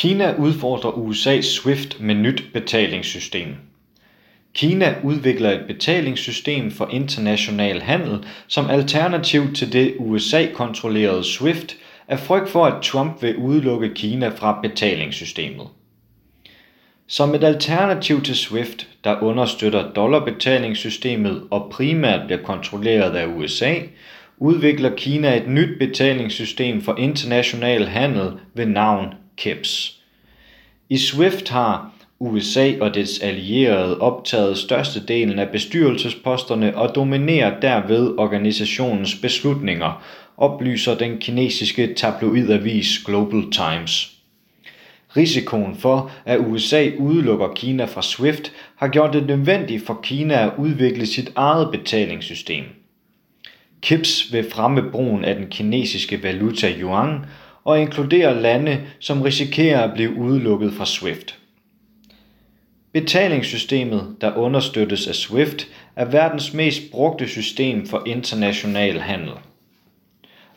Kina udfordrer USA's SWIFT med nyt betalingssystem. Kina udvikler et betalingssystem for international handel som alternativ til det USA-kontrollerede SWIFT af frygt for, at Trump vil udelukke Kina fra betalingssystemet. Som et alternativ til SWIFT, der understøtter dollarbetalingssystemet og primært bliver kontrolleret af USA, udvikler Kina et nyt betalingssystem for international handel ved navn KIPS. I SWIFT har USA og dets allierede optaget størstedelen af bestyrelsesposterne og dominerer derved organisationens beslutninger, oplyser den kinesiske tabloidavis Global Times. Risikoen for, at USA udelukker Kina fra SWIFT, har gjort det nødvendigt for Kina at udvikle sit eget betalingssystem. KIPS vil fremme brugen af den kinesiske valuta yuan og inkluderer lande, som risikerer at blive udelukket fra SWIFT. Betalingssystemet, der understøttes af SWIFT, er verdens mest brugte system for international handel.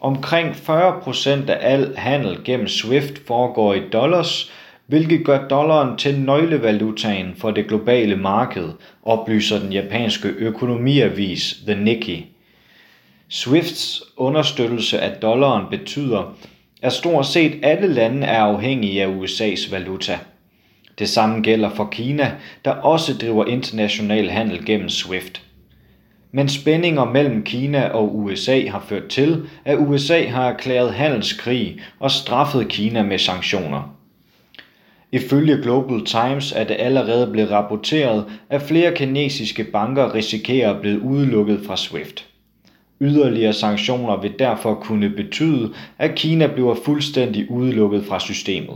Omkring 40% af al handel gennem SWIFT foregår i dollars, hvilket gør dollaren til nøglevalutaen for det globale marked, oplyser den japanske økonomiavis The Nikkei. SWIFTs understøttelse af dollaren betyder, at stort set alle lande er afhængige af USA's valuta. Det samme gælder for Kina, der også driver international handel gennem SWIFT. Men spændinger mellem Kina og USA har ført til, at USA har erklæret handelskrig og straffet Kina med sanktioner. Ifølge Global Times er det allerede blevet rapporteret, at flere kinesiske banker risikerer at blive udelukket fra SWIFT. Yderligere sanktioner vil derfor kunne betyde, at Kina bliver fuldstændig udelukket fra systemet.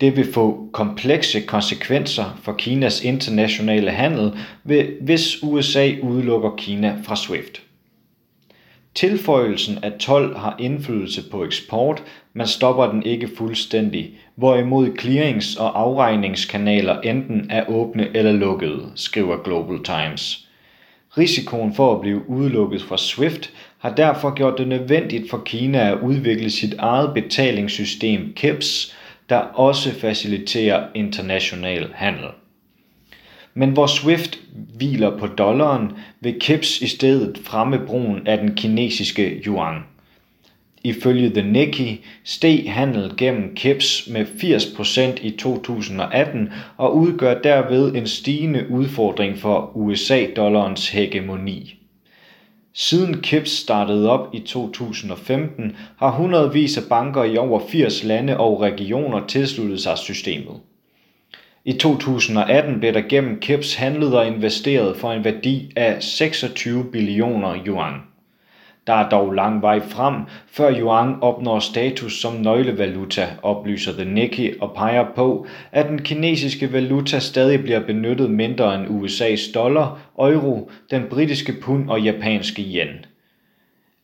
Det vil få komplekse konsekvenser for Kinas internationale handel, hvis USA udelukker Kina fra SWIFT. Tilføjelsen af told har indflydelse på eksport, men stopper den ikke fuldstændig, hvorimod clearings- og afregningskanaler enten er åbne eller lukkede, skriver Global Times. Risikoen for at blive udelukket fra SWIFT har derfor gjort det nødvendigt for Kina at udvikle sit eget betalingssystem KEPS, der også faciliterer international handel. Men hvor SWIFT hviler på dollaren, vil KEPS i stedet fremme brugen af den kinesiske yuan. Ifølge The Nikkei steg handel gennem KIPS med 80% i 2018 og udgør derved en stigende udfordring for USA-dollarens hegemoni. Siden KIPS startede op i 2015, har hundredvis af banker i over 80 lande og regioner tilsluttet sig systemet. I 2018 blev der gennem KIPS handlet og investeret for en værdi af 26 billioner yuan. Der er dog lang vej frem, før yuan opnår status som nøglevaluta, oplyser The Nikkei og peger på, at den kinesiske valuta stadig bliver benyttet mindre end USA's dollar, euro, den britiske pund og japanske yen.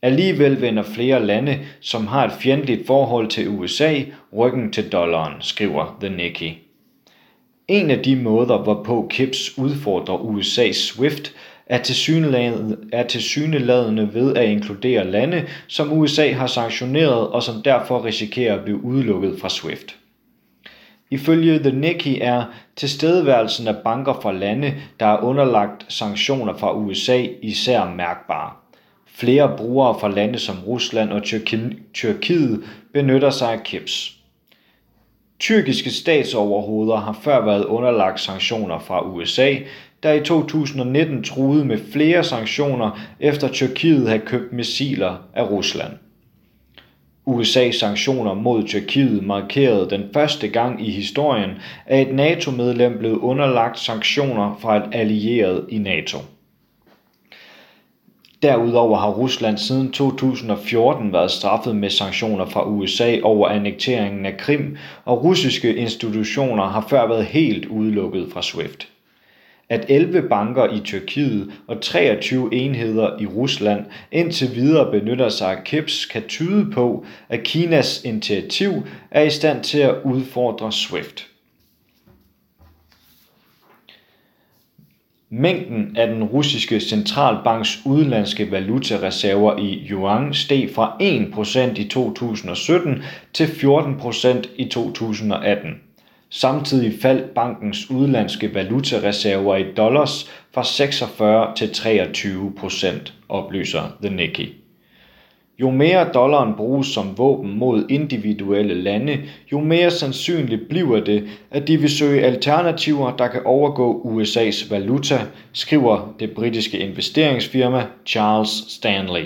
Alligevel vender flere lande, som har et fjendtligt forhold til USA, ryggen til dollaren, skriver The Nikkei. En af de måder, hvorpå KIPS udfordrer USA's SWIFT, er tilsyneladende ved at inkludere lande, som USA har sanktioneret og som derfor risikerer at blive udelukket fra SWIFT. Ifølge The Nikkei er tilstedeværelsen af banker fra lande, der er underlagt sanktioner fra USA, især mærkbar. Flere brugere fra lande som Rusland og Tyrkiet benytter sig af KIPS. Tyrkiske statsoverhoveder har før været underlagt sanktioner fra USA, der i 2019 truede med flere sanktioner efter Tyrkiet havde købt missiler af Rusland. USA's sanktioner mod Tyrkiet markerede den første gang i historien, at et NATO-medlem blev underlagt sanktioner fra et allieret i NATO. Derudover har Rusland siden 2014 været straffet med sanktioner fra USA over annekteringen af Krim, og russiske institutioner har før været helt udelukket fra SWIFT. At 11 banker i Tyrkiet og 23 enheder i Rusland indtil videre benytter sig af KIPS kan tyde på, at Kinas initiativ er i stand til at udfordre SWIFT. Mængden af den russiske centralbanks udenlandske valutareserver i yuan steg fra 1% i 2017 til 14% i 2018. Samtidig faldt bankens udenlandske valutareserver i dollars fra 46 til 23 procent, oplyser The Nikkei. Jo mere dollaren bruges som våben mod individuelle lande, jo mere sandsynligt bliver det, at de vil søge alternativer, der kan overgå USA's valuta, skriver det britiske investeringsfirma Charles Stanley.